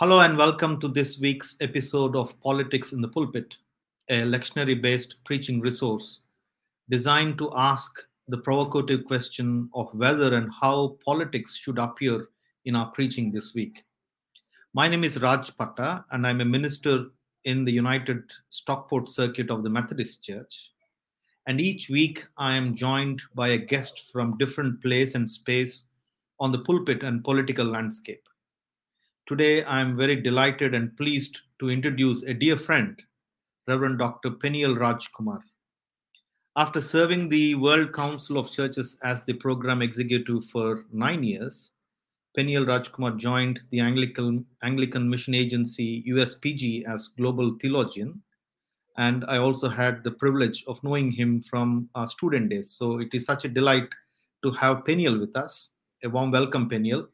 Hello and welcome to this week's episode of Politics in the Pulpit, a lectionary based preaching resource designed to ask the provocative question of whether and how politics should appear in our preaching this week. My name is Raj Patta, and I'm a minister in the United Stockport Circuit of the Methodist Church. And each week I am joined by a guest from different place and space on the pulpit and political landscape. Today I am very delighted and pleased to introduce a dear friend, Reverend Dr. Peniel Rajkumar. After serving the World Council of Churches as the program executive for nine years, Peniel Rajkumar joined the Anglican, Anglican Mission Agency USPG as global theologian. And I also had the privilege of knowing him from our student days. So it is such a delight to have Peniel with us. A warm welcome, Peniel.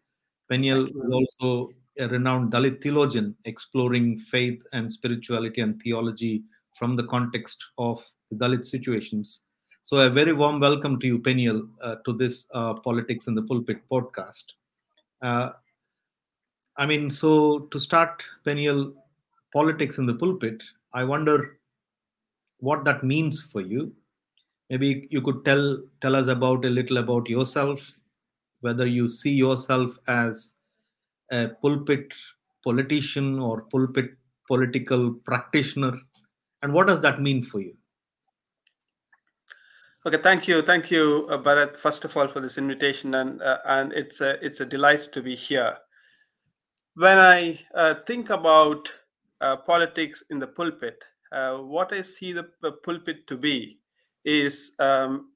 Peniel is also a renowned Dalit theologian exploring faith and spirituality and theology from the context of the Dalit situations. So, a very warm welcome to you, Peniel, uh, to this uh, Politics in the Pulpit podcast. Uh, I mean, so to start, Peniel, politics in the pulpit, I wonder what that means for you. Maybe you could tell tell us about a little about yourself, whether you see yourself as a pulpit politician or pulpit political practitioner, and what does that mean for you? Okay, thank you, thank you, uh, Bharat. First of all, for this invitation, and uh, and it's a it's a delight to be here. When I uh, think about uh, politics in the pulpit, uh, what I see the, pulpit to be is um,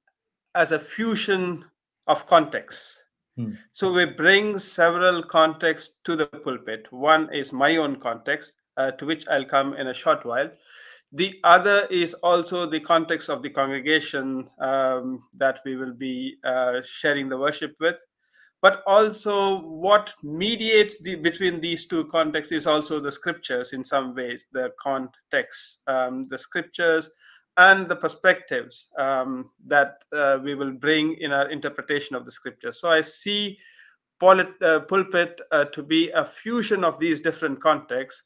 as a fusion of contexts. Hmm. So we bring several contexts to the pulpit. One is my own context, uh, to which I'll come in a short while the other is also the context of the congregation um, that we will be uh, sharing the worship with but also what mediates the between these two contexts is also the scriptures in some ways the context um, the scriptures and the perspectives um, that uh, we will bring in our interpretation of the scripture. so i see uh, pulpit uh, to be a fusion of these different contexts.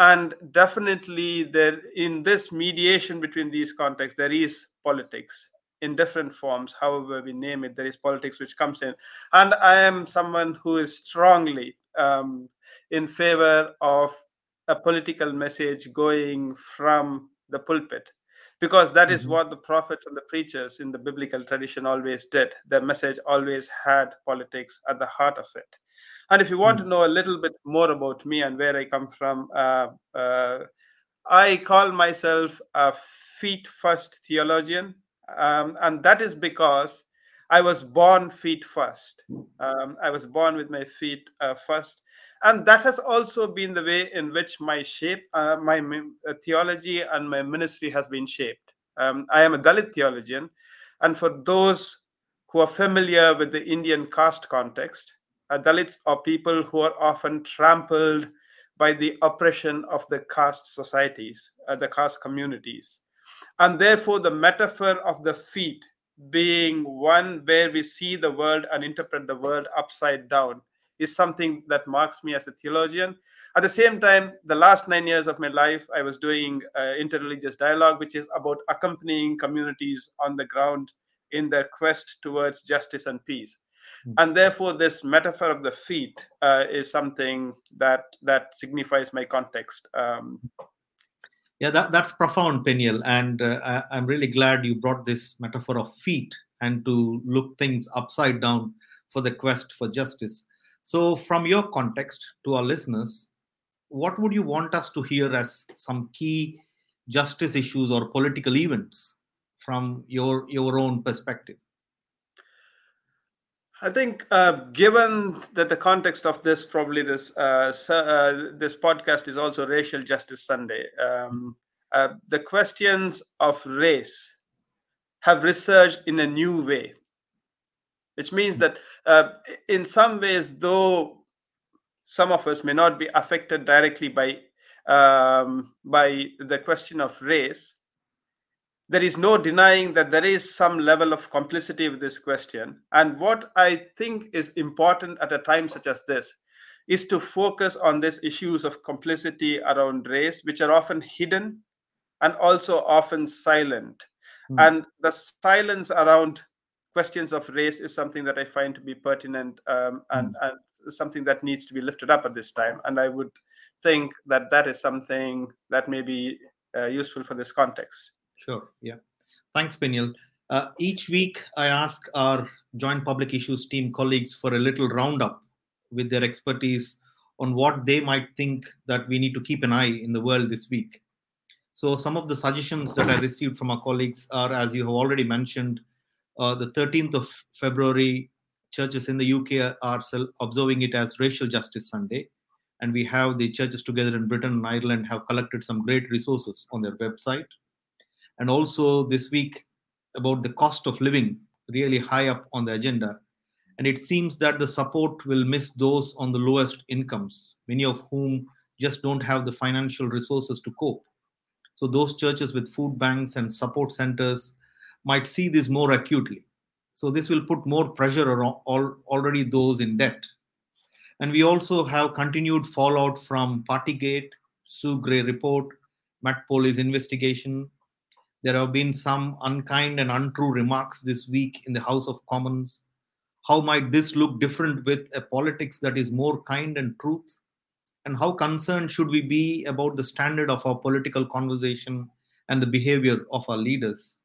And definitely there in this mediation between these contexts there is politics in different forms however we name it there is politics which comes in. And i am someone who is strongly um, in favor of a political message going from the pulpit because that is mm-hmm. what the prophets and the preachers in the biblical tradition always did their message always had politics at the heart of it and if you want mm. to know a little bit more about me and where I come from, uh, uh, I call myself a feet first theologian. Um, and that is because I was born feet first. Um, I was born with my feet uh, first. And that has also been the way in which my shape, uh, my uh, theology and my ministry has been shaped. Um, I am a Dalit theologian. And for those who are familiar with the Indian caste context, uh, Dalits are people who are often trampled by the oppression of the caste societies, uh, the caste communities. And therefore, the metaphor of the feet being one where we see the world and interpret the world upside down is something that marks me as a theologian. At the same time, the last nine years of my life, I was doing uh, interreligious dialogue, which is about accompanying communities on the ground in their quest towards justice and peace. Hmm. and therefore this metaphor of the feet uh, is something that that signifies my context um, yeah that, that's profound peniel and uh, I, i'm really glad you brought this metaphor of feet and to look things upside down for the quest for justice so from your context to our listeners what would you want us to hear as some key justice issues or political events from your your own perspective I think, uh, given that the context of this, probably this uh, uh, this podcast is also Racial Justice Sunday. Um, uh, the questions of race have researched in a new way, which means that uh, in some ways, though some of us may not be affected directly by um, by the question of race, there is no denying that there is some level of complicity with this question. And what I think is important at a time such as this is to focus on these issues of complicity around race, which are often hidden and also often silent. Mm. And the silence around questions of race is something that I find to be pertinent um, and, mm. and something that needs to be lifted up at this time. And I would think that that is something that may be uh, useful for this context. Sure. Yeah. Thanks, Peniel. Uh, each week, I ask our joint public issues team colleagues for a little roundup with their expertise on what they might think that we need to keep an eye in the world this week. So, some of the suggestions that I received from our colleagues are, as you have already mentioned, uh, the 13th of February, churches in the UK are observing it as Racial Justice Sunday. And we have the churches together in Britain and Ireland have collected some great resources on their website. And also this week, about the cost of living, really high up on the agenda. And it seems that the support will miss those on the lowest incomes, many of whom just don't have the financial resources to cope. So, those churches with food banks and support centers might see this more acutely. So, this will put more pressure on all, already those in debt. And we also have continued fallout from Partygate, Sue Gray report, Met Police's investigation. There have been some unkind and untrue remarks this week in the House of Commons. How might this look different with a politics that is more kind and truth? And how concerned should we be about the standard of our political conversation and the behavior of our leaders?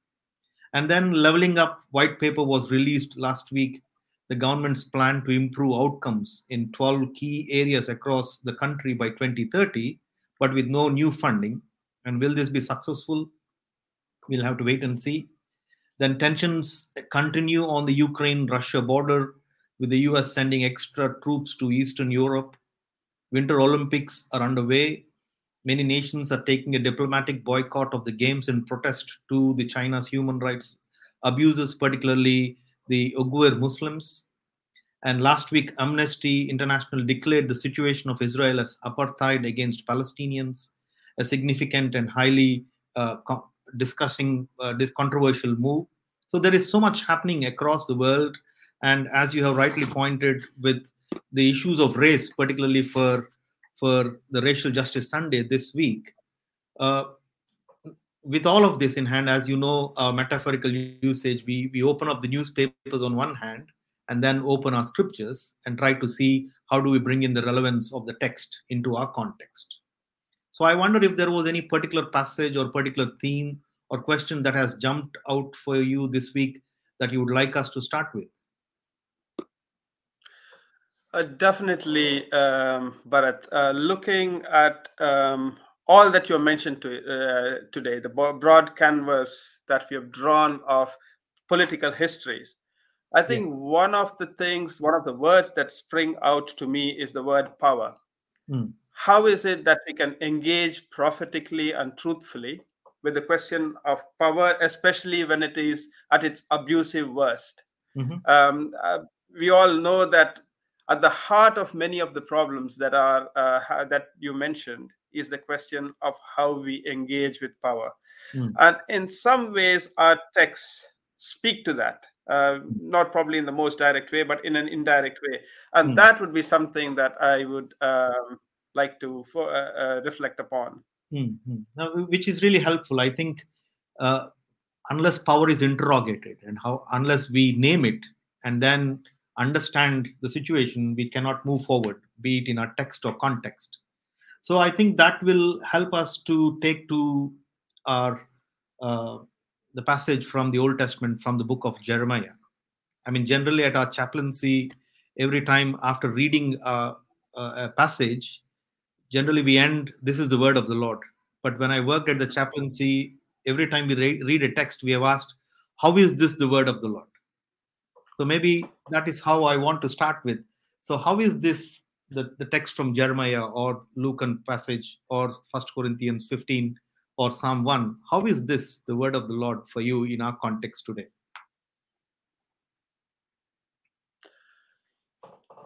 And then Leveling Up white paper was released last week the government's plan to improve outcomes in 12 key areas across the country by 2030, but with no new funding. And will this be successful? We'll have to wait and see. Then tensions continue on the Ukraine Russia border, with the US sending extra troops to Eastern Europe. Winter Olympics are underway. Many nations are taking a diplomatic boycott of the games in protest to the China's human rights abuses, particularly the Uyghur Muslims. And last week, Amnesty International declared the situation of Israel as apartheid against Palestinians, a significant and highly uh, discussing uh, this controversial move. So there is so much happening across the world, and as you have rightly pointed, with the issues of race, particularly for for the Racial Justice Sunday this week. Uh, with all of this in hand, as you know, our metaphorical usage, we, we open up the newspapers on one hand and then open our scriptures and try to see how do we bring in the relevance of the text into our context. So I wonder if there was any particular passage or particular theme or question that has jumped out for you this week that you would like us to start with. Uh, definitely, um, Bharat. Uh, looking at um, all that you mentioned to, uh, today, the broad canvas that we have drawn of political histories, I think yeah. one of the things, one of the words that spring out to me is the word power. Mm. How is it that we can engage prophetically and truthfully with the question of power, especially when it is at its abusive worst? Mm-hmm. Um, uh, we all know that at the heart of many of the problems that are uh, that you mentioned is the question of how we engage with power. Mm. And in some ways, our texts speak to that. Uh, not probably in the most direct way, but in an indirect way. And mm. that would be something that I would um, like to uh, uh, reflect upon. Mm-hmm. Now, which is really helpful. I think uh, unless power is interrogated and how unless we name it and then understand the situation, we cannot move forward, be it in our text or context. So I think that will help us to take to our uh, the passage from the Old Testament from the book of Jeremiah. I mean, generally at our chaplaincy, every time after reading a, a passage, generally we end, "This is the word of the Lord." But when I worked at the chaplaincy, every time we re- read a text, we have asked, "How is this the word of the Lord?" So maybe that is how I want to start with. So how is this the, the text from Jeremiah or Lucan passage or First Corinthians 15 or Psalm 1. How is this the word of the Lord for you in our context today?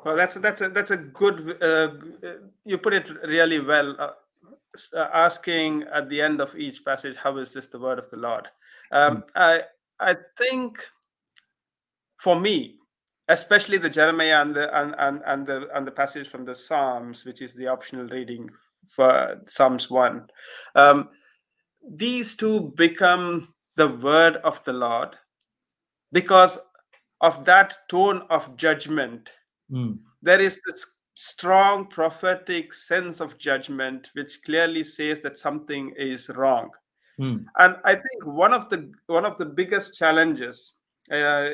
Well, that's that's a, that's a good. Uh, you put it really well. Uh, uh, asking at the end of each passage, "How is this the word of the Lord?" Um, mm. I I think for me, especially the Jeremiah and the and, and, and the and the passage from the Psalms, which is the optional reading for Psalms one. Um, these two become the word of the Lord because of that tone of judgment. Mm. There is this strong prophetic sense of judgment which clearly says that something is wrong. Mm. And I think one of the one of the biggest challenges uh,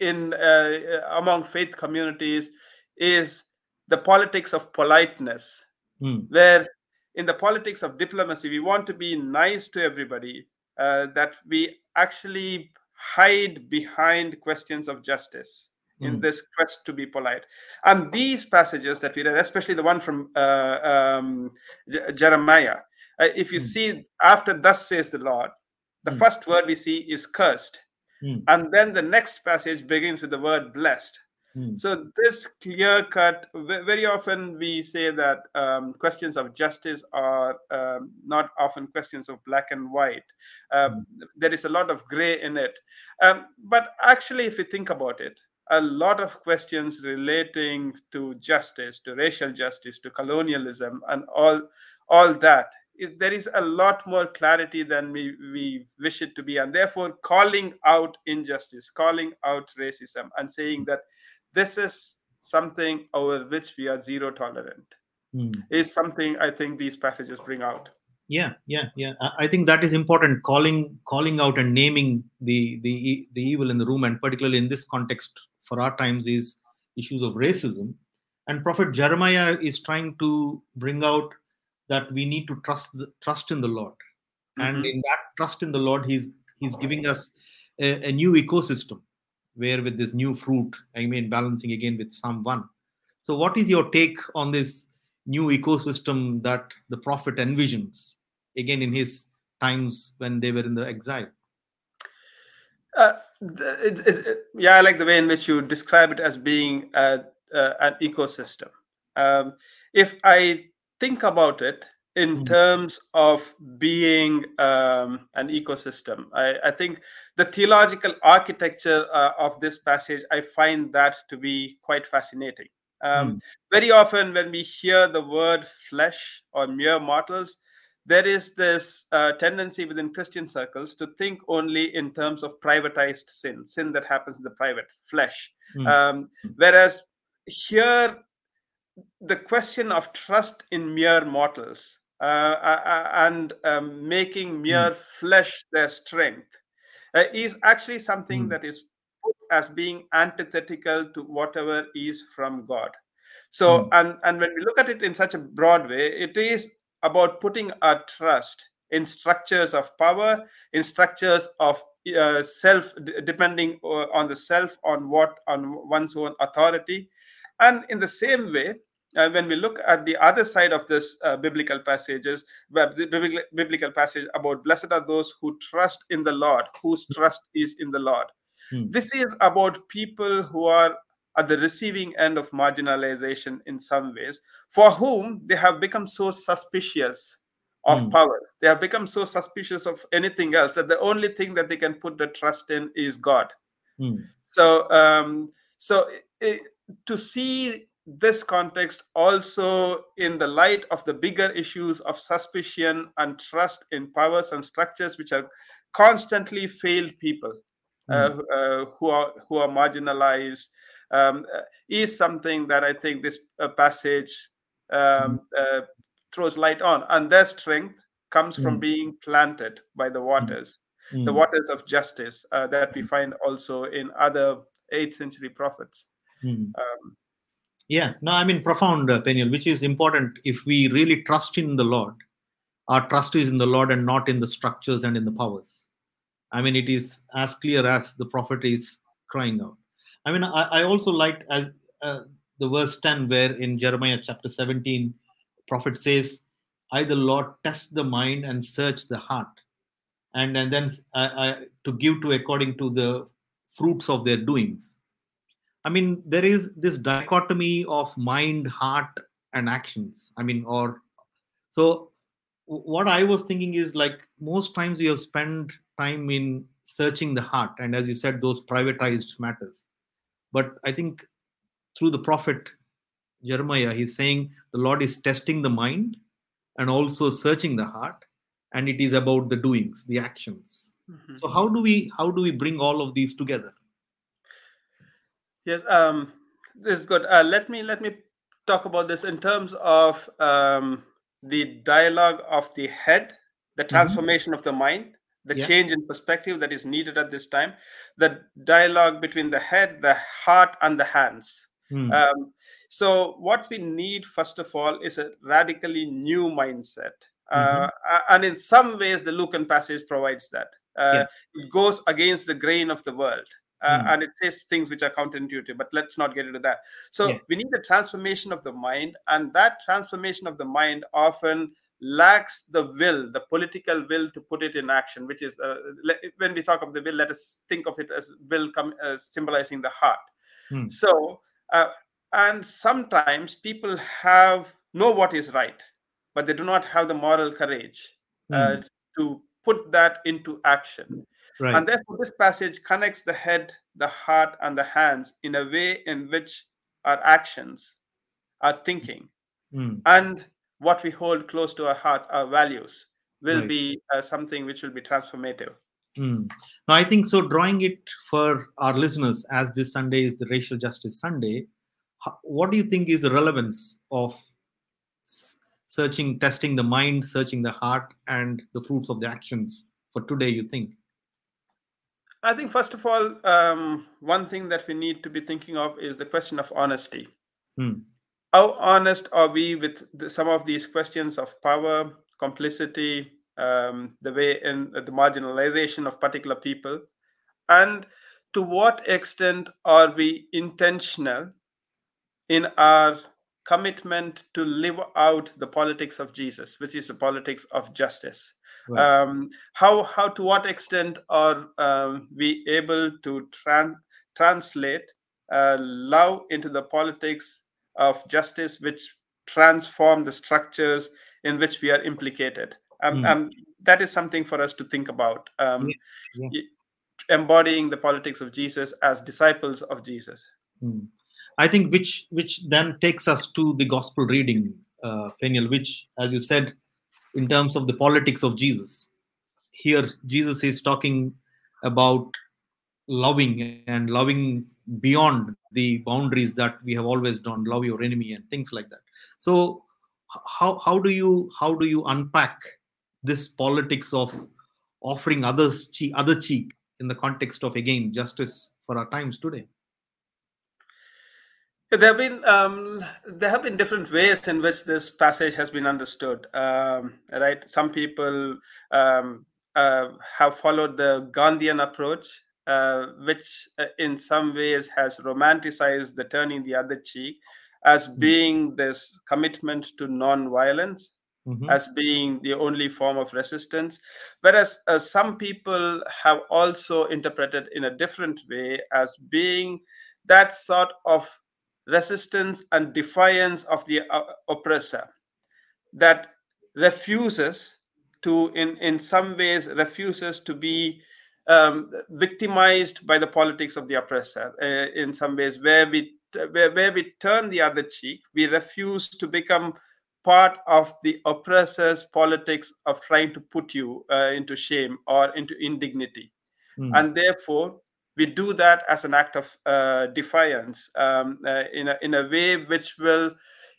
in uh, among faith communities is the politics of politeness, Mm. where in the politics of diplomacy we want to be nice to everybody, uh, that we actually hide behind questions of justice in Mm. this quest to be polite. And these passages that we read, especially the one from uh, um, Je- Jeremiah, uh, if you Mm. see after "Thus says the Lord," the Mm. first word we see is "cursed," Mm. and then the next passage begins with the word "blessed." Mm. So this clear cut. Very often we say that um, questions of justice are um, not often questions of black and white. Um, there is a lot of gray in it. Um, but actually, if you think about it, a lot of questions relating to justice, to racial justice, to colonialism, and all all that. There is a lot more clarity than we, we wish it to be, and therefore calling out injustice, calling out racism, and saying that this is something over which we are zero tolerant Mm. is something I think these passages bring out. yeah yeah yeah I- think that is important calling calling out and naming the the the evil in the room and particularly in this context for our times is issues of racism and prophet jeremiah is trying to bring out that we need to trust the, trust in the lord and Mhm. in that trust in the lord he's he's giving us a, a new ecosystem where with this new fruit i mean balancing again with psalm 1 so what is your take on this new ecosystem that the prophet envisions again in his times when they were in the exile Uh, the- it- it- yeah, I like the way in which you describe it as being a, uh, an ecosystem. Um, if I think about it in Mhm. terms of being um, an ecosystem, I, I think the theological architecture uh, of this passage, I find that to be quite fascinating. Um, Very often, when we hear the word flesh or mere mortals, there is this uh, tendency within Christian circles to think only in terms of privatized sin, sin that happens in the private flesh. Mm. Um, whereas here, the question of trust in mere mortals uh, uh, uh, and um, making mere flesh their strength uh, is actually something Mm. that is put as being antithetical to whatever is from God. So, Mm. and and when we look at it in such a broad way, it is about putting our trust in structures of power, in structures of uh, self, depending uh, on the self, on what, on one's own authority, and in the same way. Uh, when we look at the other side of this uh, biblical passages, the biblical, biblical passage about blessed are those who trust in the Lord, whose trust is in the Lord. Hmm. This is about people who are at the receiving end of marginalization in some ways, for whom they have become so suspicious of Hmm. power. They have become so suspicious of anything else that the only thing that they can put the trust in is God. Mm. So, um, so i- to see this context also in the light of the bigger issues of suspicion and trust in powers and structures which are constantly failed people uh, uh, who are who are marginalized um, uh, is something that I think this uh, passage um, uh, throws light on, and their strength comes from Mm. being planted by the waters the Mm. waters of justice uh, that we find also in other 8th century prophets. Mm. Um, Yeah, no, I mean profound, uh, Peniel, which is important if we really trust in the Lord. Our trust is in the Lord and not in the structures and in the powers. I mean, it is as clear as the prophet is crying out. I mean, I, I also liked as uh, the verse 10, where in Jeremiah chapter 17, prophet says, I, the Lord, test the mind and search the heart, and, and then uh, uh, to give to according to the fruits of their doings. I mean, there is this dichotomy of mind, heart, and actions. I mean, or so what I was thinking is like most times we have spent time in searching the heart, and as you said, those privatized matters. But I think through the prophet Jeremiah, he's saying the Lord is testing the mind and also searching the heart, and it is about the doings, the actions. Mm-hmm. So how do we how do we bring all of these together? Yes, um, this is good. Uh, let me let me talk about this in terms of um, the dialogue of the head, the mm-hmm. transformation mm-hmm. of the mind, the yeah. change in perspective that is needed at this time, the dialogue between the head, the heart, and the hands. Mm. Um, so, what we need, first of all, is a radically new mindset. Mm-hmm. Uh, and in some ways, the Lucan passage provides that. Uh, yeah. It goes against the grain of the world. Uh, mm. and it says things which are counterintuitive but let's not get into that so yeah. we need a transformation of the mind and that transformation of the mind often lacks the will the political will to put it in action which is uh, when we talk of the will let us think of it as will come as symbolizing the heart mm. so uh, and sometimes people have know what is right but they do not have the moral courage mm. to put that into action Right. And therefore, this passage connects the head, the heart, and the hands in a way in which our actions, our thinking, mm. and what we hold close to our hearts, our values, will right. be uh, something which will be transformative. Mm. Now, I think so. Drawing it for our listeners, as this Sunday is the Racial Justice Sunday, what do you think is the relevance of searching, testing the mind, searching the heart, and the fruits of the actions for today? You think? I think, first of all, um, one thing that we need to be thinking of is the question of honesty. Hmm. How honest are we with the, some of these questions of power, complicity, um, the way in uh, the marginalization of particular people? And to what extent are we intentional in our commitment to live out the politics of Jesus, which is the politics of justice? Right. Um, how how to what extent are um, we able to tran- translate uh, love into the politics of justice, which transform the structures in which we are implicated? Um, mm. that is something for us to think about. Um, yeah. Yeah. Embodying the politics of Jesus as disciples of Jesus. Mm. I think which which then takes us to the gospel reading, uh, Peniel, which, as you said, in terms of the politics of Jesus. Here, Jesus is talking about loving and loving beyond the boundaries that we have always done love your enemy and things like that so how how do you how do you unpack this politics of offering others cheek, other cheek in the context of again justice for our times today there have been um, there have been different ways in which this passage has been understood. Um, right, some people um, uh, have followed the Gandhian approach, uh, which uh, in some ways has romanticized the turning the other cheek as mm-hmm. being this commitment to non-violence, mm-hmm. as being the only form of resistance. Whereas uh, some people have also interpreted in a different way as being that sort of resistance and defiance of the uh, oppressor that refuses to in in some ways refuses to be um, victimized by the politics of the oppressor uh, in some ways where we where, where we turn the other cheek we refuse to become part of the oppressor's politics of trying to put you uh, into shame or into indignity mm. and therefore we do that as an act of uh, defiance um, uh, in, a, in a way which will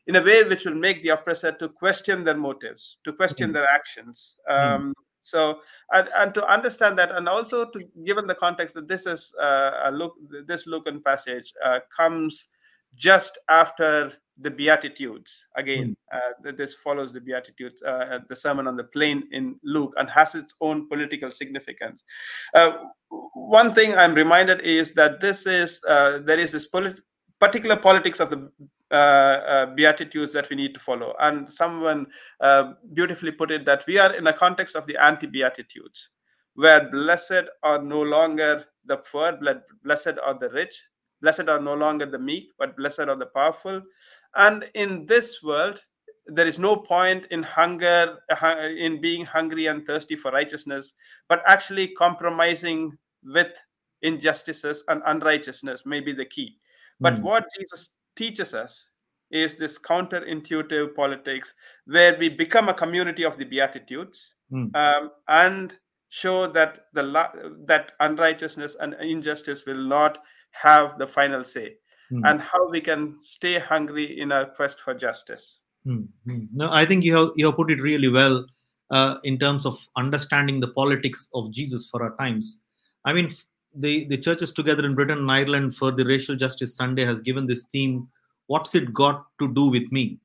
in a way which will make the oppressor to question their motives to question mm-hmm. their actions um, mm-hmm. so and, and to understand that and also to given the context that this is uh, a look this Lucan passage uh, comes just after the Beatitudes. Again, mm. uh, this follows the Beatitudes, uh, the Sermon on the Plain in Luke, and has its own political significance. Uh, one thing I'm reminded is that this is uh, there is this polit- particular politics of the uh, uh, Beatitudes that we need to follow, and someone beautifully put it that we are in a context of the anti-Beatitudes, where blessed are no longer the poor, blessed are the rich, blessed are no longer the meek, but blessed are the powerful and in this world there is no point in hunger in being hungry and thirsty for righteousness but actually compromising with injustices and unrighteousness may be the key. But Mm. what Jesus teaches us is this counterintuitive politics where we become a community of the Beatitudes Mm. um, and show that the that unrighteousness and injustice will not have the final say Mm. and how we can stay hungry in our quest for justice Hmm, hmm. No, I think you have you have put it really well uh, in terms of understanding the politics of Jesus for our times. I mean, the the churches together in Britain and Ireland for the Racial Justice Sunday has given this theme: "What's it got to do with me?"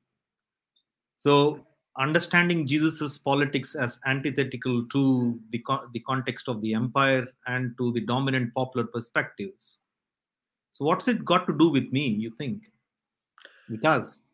So, understanding Jesus's politics as antithetical to the the context of the empire and to the dominant popular perspectives. So, what's it got to do with me? You think with us?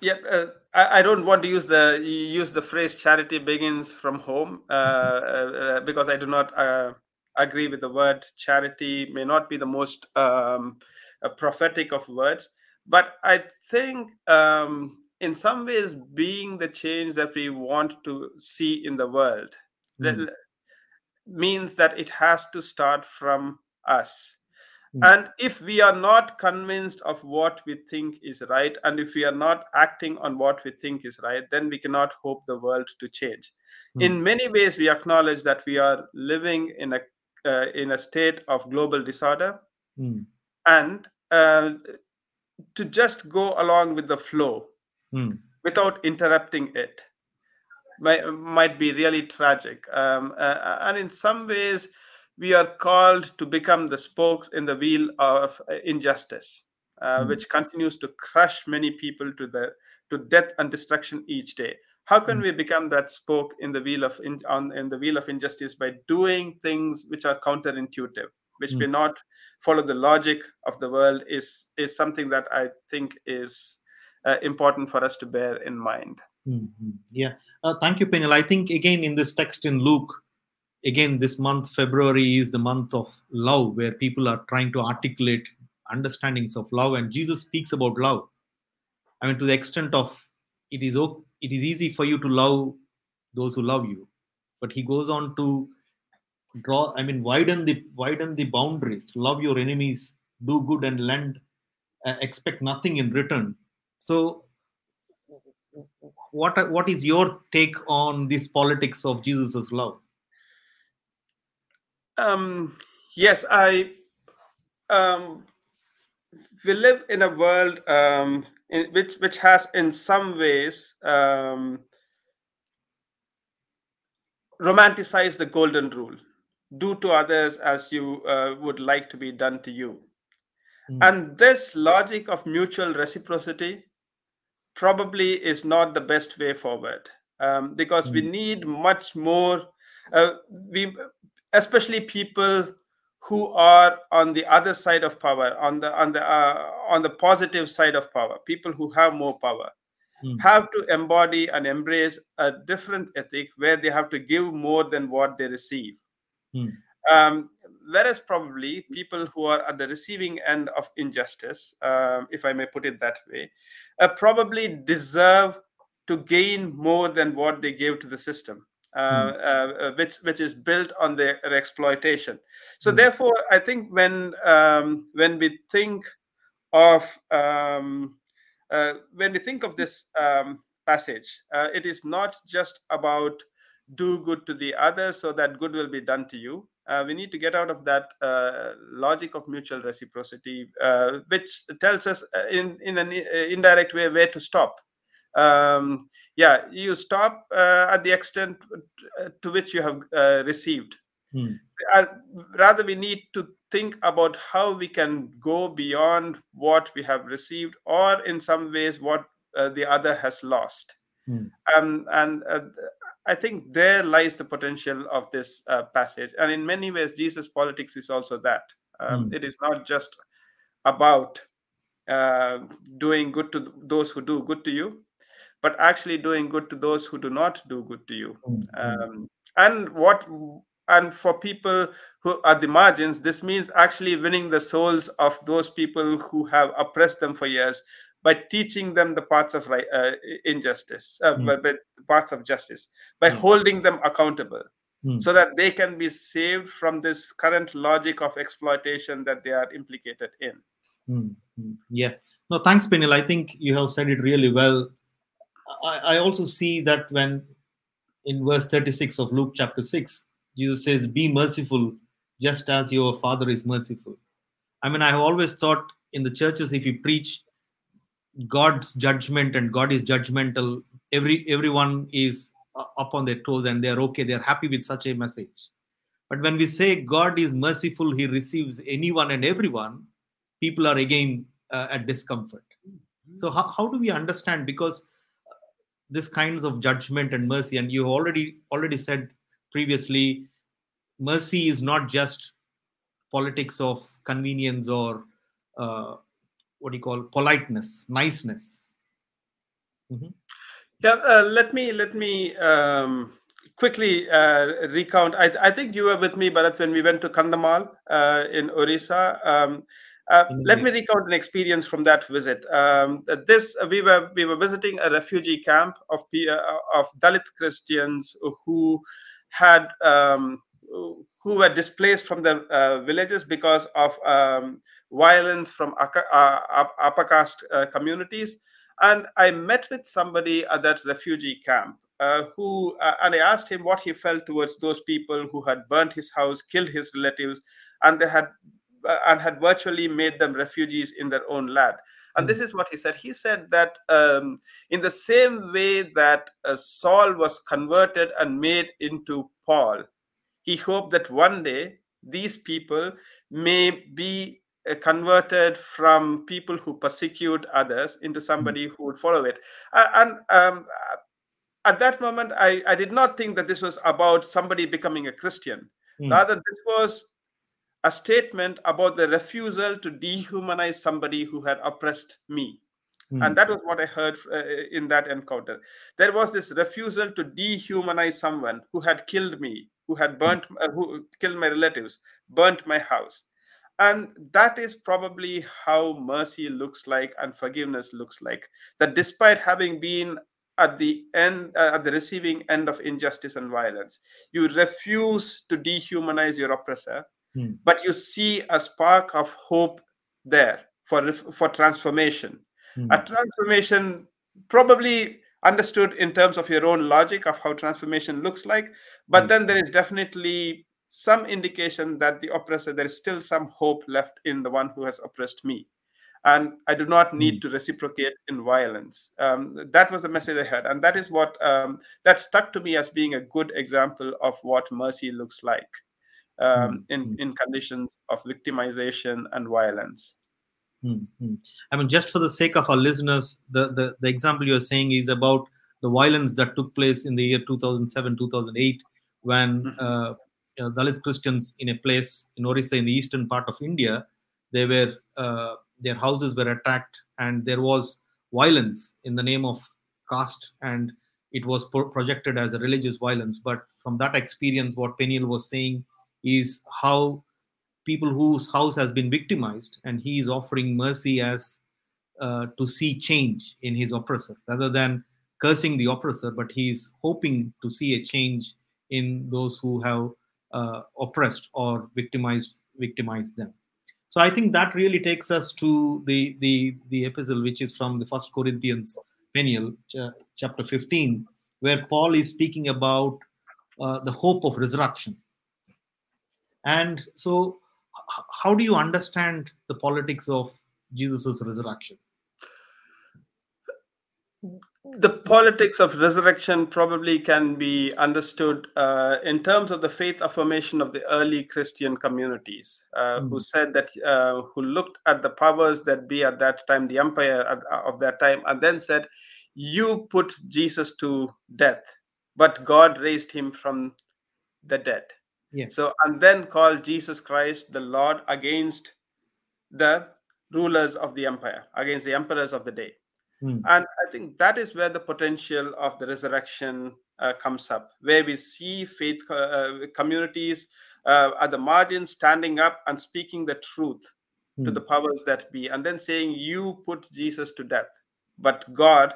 yeah uh, I, I don't want to use the use the phrase charity begins from home uh, uh, because i do not uh, agree with the word charity may not be the most um, uh, prophetic of words but i think um, in some ways being the change that we want to see in the world Mm. Means that it has to start from us Mm. and if we are not convinced of what we think is right and if we are not acting on what we think is right then we cannot hope the world to change Mm. in many ways we acknowledge that we are living in a uh, in a state of global disorder Hmm. and uh, to just go along with the flow Hmm. without interrupting it might, might be really tragic. Um, uh, and in some ways, we are called to become the spokes in the wheel of uh, injustice, uh, Mm. which continues to crush many people to the to death and destruction each day. How can Mm. we become that spoke in the wheel of in, on in the wheel of injustice by doing things which are counterintuitive, which Mm. may not follow the logic of the world? Is is something that I think is uh, important for us to bear in mind. Mhm. Yeah. Uh, thank you, Peniel. I think, again, in this text in Luke, again, this month, February, is the month of love, where people are trying to articulate understandings of love. And Jesus speaks about love. I mean, to the extent of it is it is easy for you to love those who love you. But he goes on to draw, I mean, widen the, widen the boundaries, love your enemies, do good and lend, uh, expect nothing in return. So, what what is your take on this politics of Jesus' love? Um, yes, I. Um, we live in a world um, in which which has, in some ways, um, romanticized the golden rule: do to others as you uh, would like to be done to you. Mm. And this logic of mutual reciprocity probably is not the best way forward um, because we Mm. need much more. Uh, we, especially people who are on the other side of power, on the on the uh, on the positive side of power, people who have more power, Mm. have to embody and embrace a different ethic where they have to give more than what they receive. Mm. Um, whereas probably people who are at the receiving end of injustice, um, if I may put it that way, uh, probably deserve to gain more than what they gave to the system, uh, uh, uh, which which is built on their exploitation. So Mm. therefore, I think when um, when we think of um, uh, when we think of this um, passage, uh, it is not just about do good to the other so that good will be done to you. Uh, we need to get out of that uh, logic of mutual reciprocity, uh, which tells us uh, in in an uh, indirect way where to stop. Um, yeah, you stop uh, at the extent to which you have uh, received. Mm. Uh, rather, we need to think about how we can go beyond what we have received, or in some ways, what uh, the other has lost. Mm. Um, and I think there lies the potential of this uh, passage. And in many ways, Jesus' politics is also that. Um, Mm. It is not just about uh, doing good to those who do good to you, but actually doing good to those who do not do good to you. Mm. Um, and what and for people who are the margins, this means actually winning the souls of those people who have oppressed them for years by teaching them the parts of right, uh, injustice, uh, Mm. by, by the parts of justice, by Mm. holding them accountable. mm. so that they can be saved from this current logic of exploitation that they are implicated in. Mm. Yeah. No, thanks, Peniel. I think you have said it really well. I, I also see that when in verse 36 of Luke chapter 6, Jesus says, Be merciful just as your Father is merciful. I mean, I have always thought in the churches, if you preach God's judgment and God is judgmental, every everyone is up on their toes and they're okay, they're happy with such a message. But when we say God is merciful, He receives anyone and everyone, people are again uh, at discomfort. So, how, how do we understand? Because uh, this kinds of judgment and mercy, and you already already said previously, mercy is not just politics of convenience or uh, what do you call politeness, niceness. Mm-hmm. Yeah, uh, let me let me um, quickly uh, recount. I, I, think you were with me, Bharat, when we went to Kandhamal uh, in Orissa. Um, uh, let me recount an experience from that visit. Um, this we were we were visiting a refugee camp of uh, of Dalit Christians who had um, who were displaced from their uh, villages because of um, violence from upper caste communities and I met with somebody at that refugee camp uh, who, uh, and I asked him what he felt towards those people who had burnt his house, killed his relatives, and they had uh, and had virtually made them refugees in their own land. And mm this is what he said. He said that um, in the same way that uh, Saul was converted and made into Paul, he hoped that one day these people may be uh, converted from people who persecute others into somebody who would follow it. Uh, and um, at that moment, I, I did not think that this was about somebody becoming a Christian. Mm. Rather, this was a statement about the refusal to dehumanize somebody who had oppressed me. Mm. And that was what I heard uh, in that encounter. There was this refusal to dehumanize someone who had killed me, who had burnt, uh, who killed my relatives, burnt my house and that is probably how mercy looks like and forgiveness looks like that despite having been at the end uh, at the receiving end of injustice and violence you refuse to dehumanize your oppressor hmm. but you see a spark of hope there for for transformation hmm. a transformation probably understood in terms of your own logic of how transformation looks like but hmm. then there is definitely some indication that the oppressor, there is still some hope left in the one who has oppressed me. And I do not need mm. to reciprocate in violence. Um, that was the message I had. And that is what um, that stuck to me as being a good example of what mercy looks like um, mm. in, hmm. in conditions of victimization and violence. Mm-hmm. I mean, just for the sake of our listeners, the, the, the example you're saying is about the violence that took place in the year 2007 2008 when mm-hmm. uh, uh, Dalit Christians in a place in Orissa in the eastern part of India. They were uh, their houses were attacked, and there was violence in the name of caste, and it was pro- projected as a religious violence. But from that experience, what Peniel was saying is how people whose house has been victimized, and he is offering mercy as uh, to see change in his oppressor, rather than cursing the oppressor, but he is hoping to see a change in those who have uh, oppressed or victimized victimized them. So i think that really takes us to the the the epistle which is from the first corinthians Peniel, ch- chapter 15 where paul is speaking about uh, the hope of resurrection. And so h- how do you understand the politics of jesus' resurrection the politics of resurrection probably can be understood uh, in terms of the faith affirmation of the early Christian communities, uh, mm. who said that, uh, who looked at the powers that be at that time, the empire of that time, and then said, You put Jesus to death, but God raised him from the dead. Yeah. So, and then called Jesus Christ the Lord against the rulers of the empire, against the emperors of the day. Mm. And I think that is where the potential of the resurrection uh, comes up, where we see faith uh, communities uh, at the margins standing up and speaking the truth mm. to the powers that be, and then saying, You put Jesus to death, but God,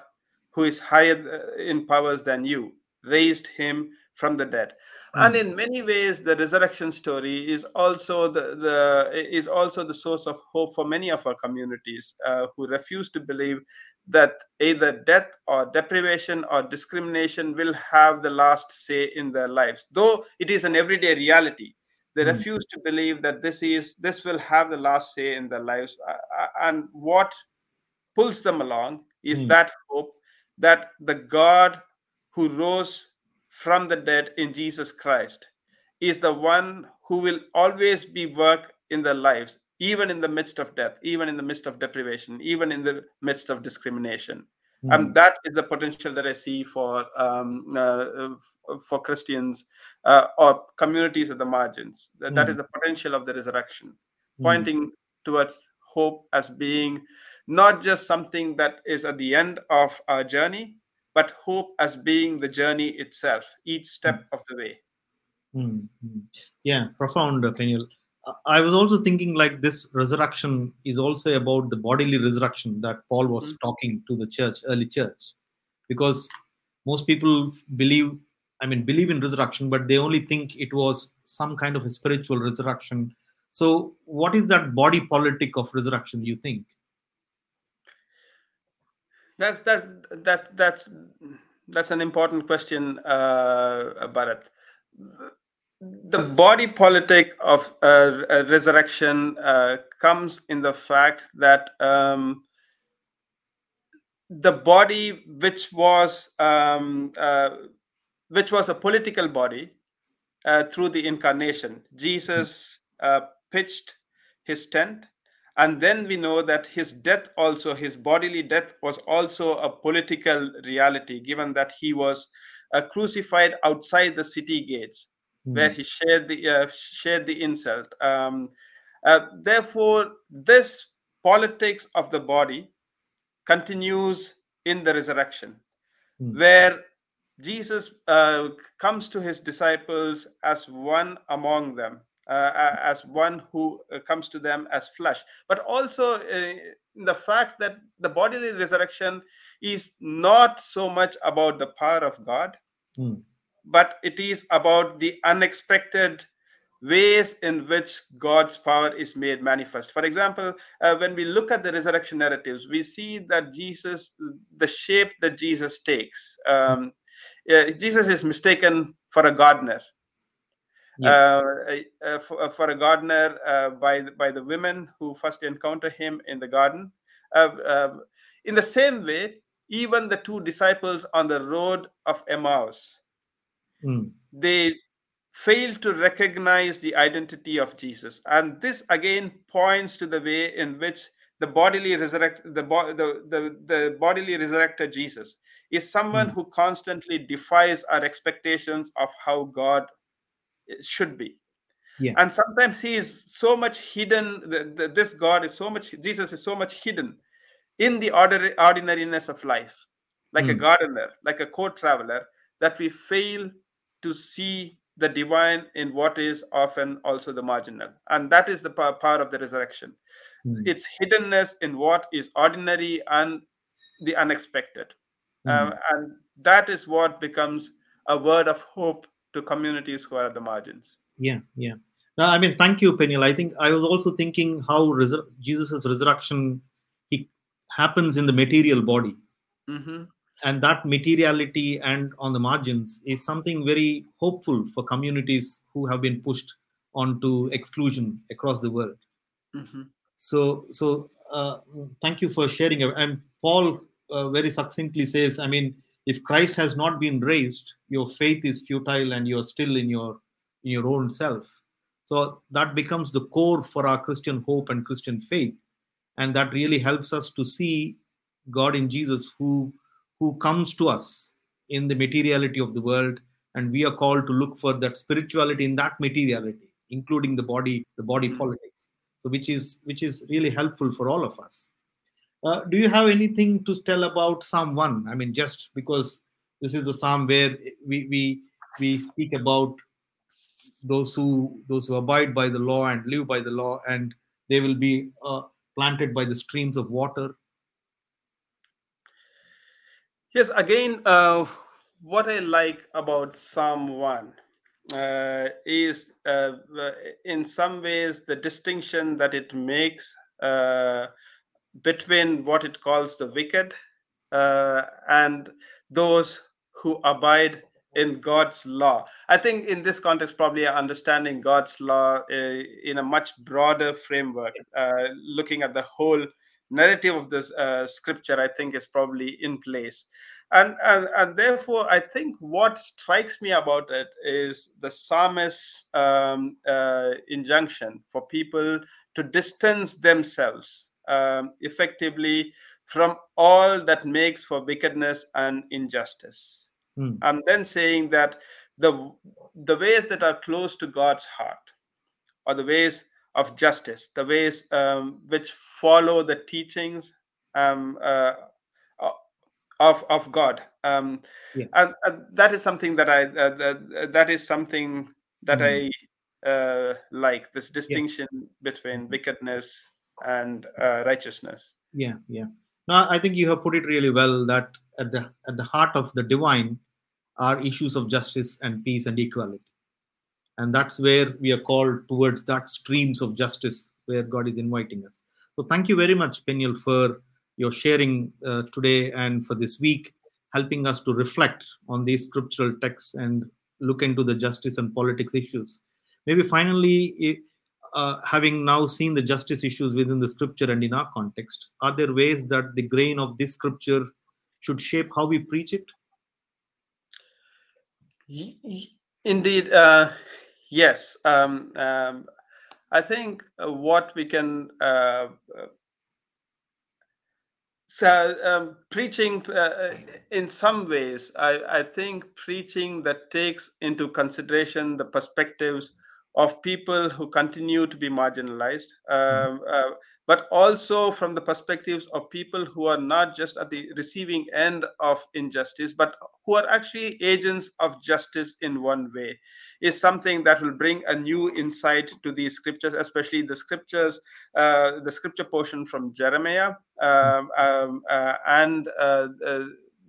who is higher uh, in powers than you, raised him from the dead and in many ways the resurrection story is also the, the is also the source of hope for many of our communities uh, who refuse to believe that either death or deprivation or discrimination will have the last say in their lives though it is an everyday reality they Mm. refuse to believe that this is this will have the last say in their lives Uh, uh, and what pulls them along is Mm. that hope that the god who rose from the dead in jesus christ is the one who will always be work in their lives even in the midst of death even in the midst of deprivation even in the midst of discrimination Mm. and that is the potential that i see for um, uh, for christians uh, or communities at the margins that, that Mm. is the potential of the resurrection Mm. pointing towards hope as being not just something that is at the end of our journey but hope as being the journey itself each step of the way Mm, mm. Yeah, profound, Peniel. Uh, I was also thinking like this resurrection is also about the bodily resurrection that Paul was Mm. talking to the church, early church, because most people believe, I mean, believe in resurrection, but they only think it was some kind of a spiritual resurrection. So, what is that body politic of resurrection? You think? That's that that that's that's an important question uh bharat. The body politic of uh, uh, resurrection uh, comes in the fact that um, the body which was um, uh, which was a political body uh, through the incarnation. Jesus uh, pitched his tent and then we know that his death also his bodily death was also a political reality given that he was uh, crucified outside the city gates Mm, where he shared the uh, shared the insult. Um, uh, therefore, this politics of the body continues in the resurrection, Mm. where Jesus uh, comes to his disciples as one among them, as one who uh, comes to them as flesh, but also uh, the fact that the bodily resurrection is not so much about the power of God, mm, but it is about the unexpected ways in which God's power is made manifest. For example, uh, when we look at the resurrection narratives, we see that Jesus, the shape that Jesus takes, um, Jesus is mistaken for a gardener. Yeah. Uh, uh, for, uh, for a gardener uh, by the- by the women who first encounter him in the garden. Uh, uh, in the same way, even the two disciples on the road of Emmaus, mm, they fail to recognize the identity of Jesus. And this again points to the way in which the bodily resurrect the, bo- the, the, the bodily resurrected Jesus is someone Mm. who constantly defies our expectations of how God should be. Yeah. And sometimes he is so much hidden, the, the, this God is so much, Jesus is so much hidden in the ordinary, ordinariness of life, like a Mm. gardener, like a court traveler, that we fail to see the divine in what is often also the marginal. And that is the power of the resurrection. mm, It's hiddenness in what is ordinary and the unexpected. mm. Uh, and that is what becomes a word of hope to communities who are at the margins. Yeah, yeah. No, I mean, thank you, Peniel. I think I was also thinking how resur- Jesus' resurrection he happens in the material body, Mhm. and that materiality and on the margins is something very hopeful for communities who have been pushed onto exclusion across the world. Mhm. So, so uh, thank you for sharing. And Paul uh, very succinctly says, I mean, if Christ has not been raised, your faith is futile, and you're still in your in your own self. So that becomes the core for our Christian hope and Christian faith, and that really helps us to see God in Jesus, who who comes to us in the materiality of the world, and we are called to look for that spirituality in that materiality, including the body, the body politics. So which is which is really helpful for all of us. Uh, do you have anything to tell about Psalm one? I mean, just because this is the psalm where we we we speak about those who those who abide by the law and live by the law, and they will be uh, planted by the streams of water. Yes, again, uh, what I like about Psalm 1 uh, is uh, in some ways the distinction that it makes uh, between what it calls the wicked uh, and those who abide in God's law. I think in this context, probably understanding God's law uh, in a much broader framework, uh, looking at the whole narrative of this uh, scripture, I think is probably in place. And, and, and therefore, I think what strikes me about it is the psalmist's um, uh, injunction for people to distance themselves um, effectively from all that makes for wickedness and injustice. Hmm. And then saying that the the ways that are close to God's heart, are the ways of justice, the ways um, which follow the teachings um, uh, of of God, um, Yeah. and, and that is something that I uh, that, that is something that Mhm. I uh, like this distinction between wickedness and uh, righteousness. yeah yeah. No i think you have put it really well that at the at the heart of the divine are issues of justice and peace and equality. And that's where we are called towards that streams of justice where god is inviting us. So thank you very much peniel for your sharing uh, today and for this week helping us to reflect on these scriptural texts and look into the justice and politics issues. Maybe finally uh, having now seen the justice issues within the scripture and in our context, are there ways that the grain of this scripture should shape how we preach it? Indeed, uh, yes. Um, um, I think uh, what we can uh, uh, so um, preaching uh, in some ways, I, I think preaching that takes into consideration the perspectives of people who continue to be marginalized, um, uh, but also from the perspectives of people who are not just at the receiving end of injustice, but who are actually agents of justice in one way, is something that will bring a new insight to these scriptures, especially the scriptures, uh, the scripture portion from Jeremiah um, um, uh, and uh, uh,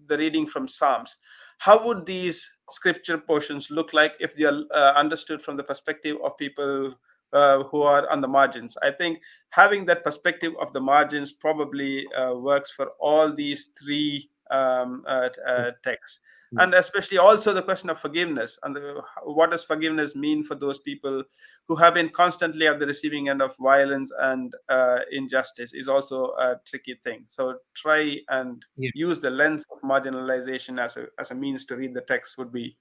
the reading from Psalms. How would these scripture portions look like if they are uh, understood from the perspective of people uh, who are on the margins? I think having that perspective of the margins probably uh, works for all these three um, uh, uh, Yes. texts. And especially also the question of forgiveness and the, what does forgiveness mean for those people who have been constantly at the receiving end of violence and uh, injustice is also a tricky thing. So try and Yeah. use the lens of marginalization as a as a means to read the text would be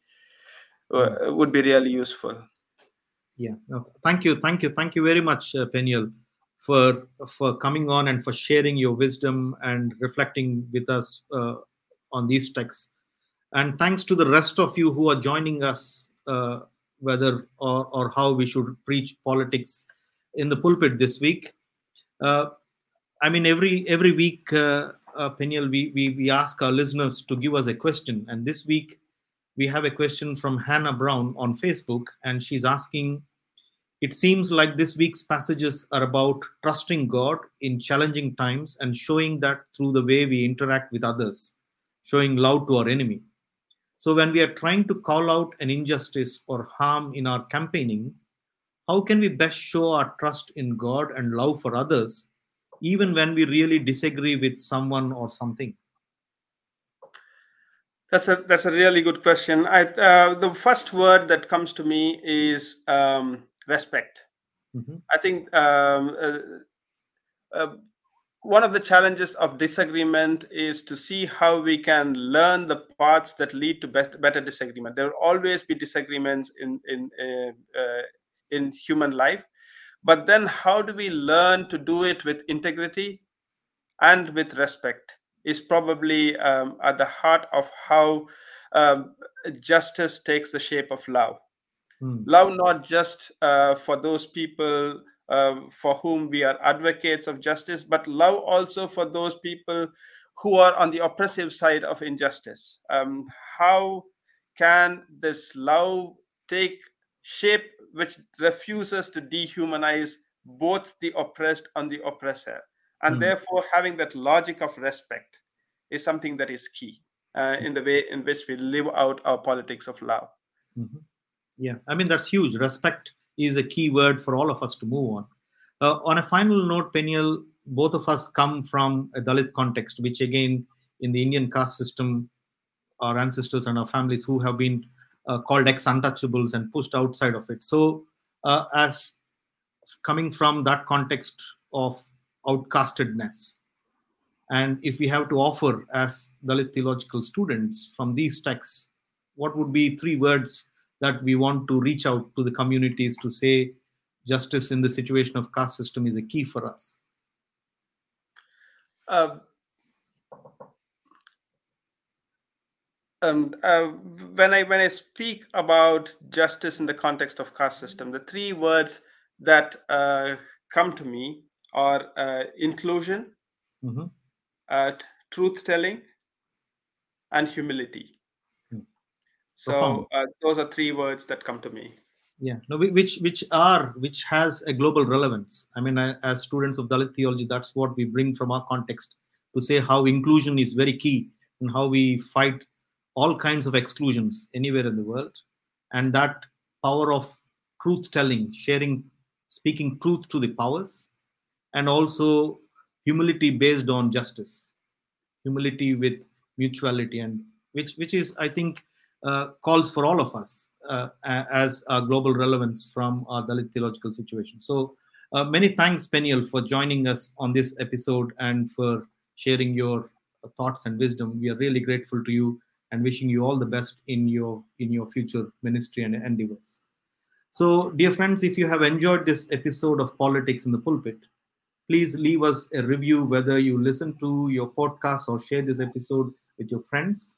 uh, would be really useful. Yeah. Thank you, thank you, thank you very much, uh, Peniel, for for coming on and for sharing your wisdom and reflecting with us uh, on these texts. And thanks to the rest of you who are joining us, uh, whether or, or how we should preach politics in the pulpit this week. Uh, I mean, every every week, uh, uh, Peniel, we, we we ask our listeners to give us a question, and this week we have a question from Hannah Brown on Facebook, and she's asking. It seems like this week's passages are about trusting God in challenging times and showing that through the way we interact with others, showing love to our enemy. So, when we are trying to call out an injustice or harm in our campaigning, how can we best show our trust in God and love for others, even when we really disagree with someone or something? That's a that's a really good question. I uh, the first word that comes to me is um, respect. Mhm. I think um, uh, uh, one of the challenges of disagreement is to see how we can learn the paths that lead to bet- better disagreement. There will always be disagreements in in uh, uh, in human life, but then how do we learn to do it with integrity and with respect? Is probably um, at the heart of how um, justice takes the shape of love Hmm. love not just uh, for those people uh, for whom we are advocates of justice, but love also for those people who are on the oppressive side of injustice. Um, how can this love take shape which refuses to dehumanize both the oppressed and the oppressor? And Hmm. therefore, having that logic of respect is something that is key. uh, in the way in which we live out our politics of love. Mm-hmm. Yeah, I mean, that's huge. Respect is a key word for all of us to move on. Uh, on a final note, Peniel, both of us come from a Dalit context, which again, in the Indian caste system, our ancestors and our families who have been uh, called ex untouchables and pushed outside of it. So, uh, as coming from that context of outcastedness, and if we have to offer as Dalit theological students from these texts, what would be three words that we want to reach out to the communities to say justice in the situation of caste system is a key for us? Uh, um, uh, when I when I speak about justice in the context of caste system, the three words that uh, come to me are uh, inclusion, mm-hmm. Uh, truth telling, and humility. So uh, those are three words that come to me. Yeah, no, which which are which has a global relevance. I mean, as students of Dalit theology, that's what we bring from our context to say how inclusion is very key and how we fight all kinds of exclusions anywhere in the world and that power of truth telling sharing speaking truth to the powers and also humility based on justice humility with mutuality and which which is i think calls for all of us uh, as a global relevance from our dalit theological situation so uh, many thanks peniel for joining us on this episode and for sharing your thoughts and wisdom we are really grateful to you and wishing you all the best in your in your future ministry and endeavors. So, dear friends, if you have enjoyed this episode of Politics in the Pulpit, please leave us a review whether you listen to your podcast or share this episode with your friends.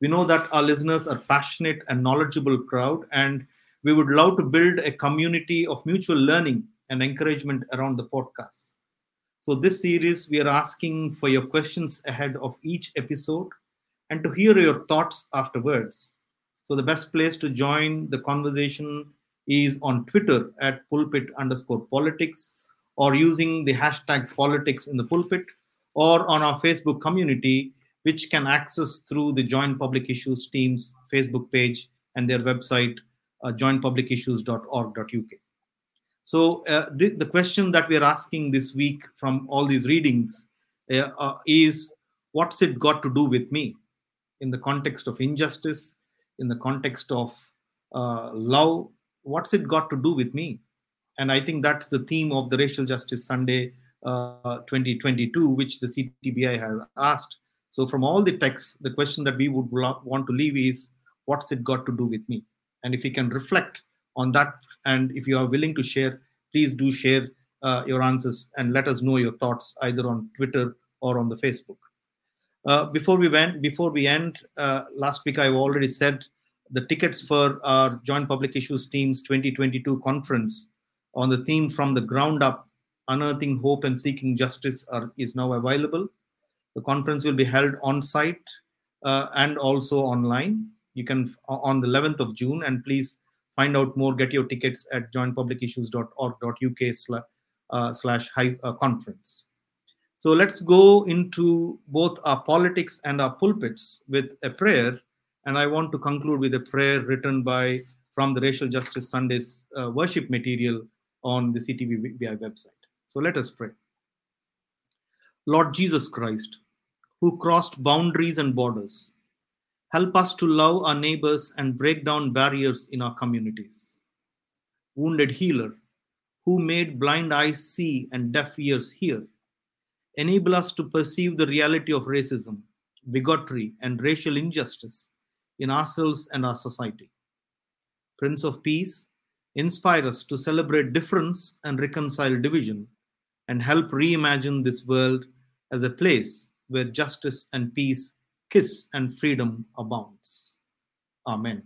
We know that our listeners are passionate and knowledgeable crowd, and we would love to build a community of mutual learning and encouragement around the podcast. So, this series, we are asking for your questions ahead of each episode and to hear your thoughts afterwards. So the best place to join the conversation is on Twitter at pulpit underscore politics or using the hashtag politics in the pulpit or on our Facebook community, which can access through the Joint Public Issues team's Facebook page and their website, uh, jointpublicissues.org.uk. So uh, the, the question that we are asking this week from all these readings uh, uh, is, what's it got to do with me? in the context of injustice, in the context of uh, love, what's it got to do with me? And I think that's the theme of the Racial Justice Sunday uh, 2022, which the CTBI has asked. So, from all the texts, the question that we would want to leave is what's it got to do with me? And if you can reflect on that, and if you are willing to share, please do share uh, your answers and let us know your thoughts either on Twitter or on the Facebook. Uh, before we went, before we end, uh, last week I've already said the tickets for our Joint Public Issues Teams 2022 conference on the theme from the ground up, unearthing hope and seeking justice, are, is now available. The conference will be held on site uh, and also online. You can on the 11th of June, and please find out more. Get your tickets at jointpublicissues.org.uk uh, slash high, uh, conference. So let's go into both our politics and our pulpits with a prayer. And I want to conclude with a prayer written by from the Racial Justice Sundays uh, worship material on the CTVBI website. So let us pray. Lord Jesus Christ, who crossed boundaries and borders, help us to love our neighbors and break down barriers in our communities. Wounded healer, who made blind eyes see and deaf ears hear enable us to perceive the reality of racism, bigotry, and racial injustice in ourselves and our society. Prince of Peace, inspire us to celebrate difference and reconcile division and help reimagine this world as a place where justice and peace kiss and freedom abounds. Amen.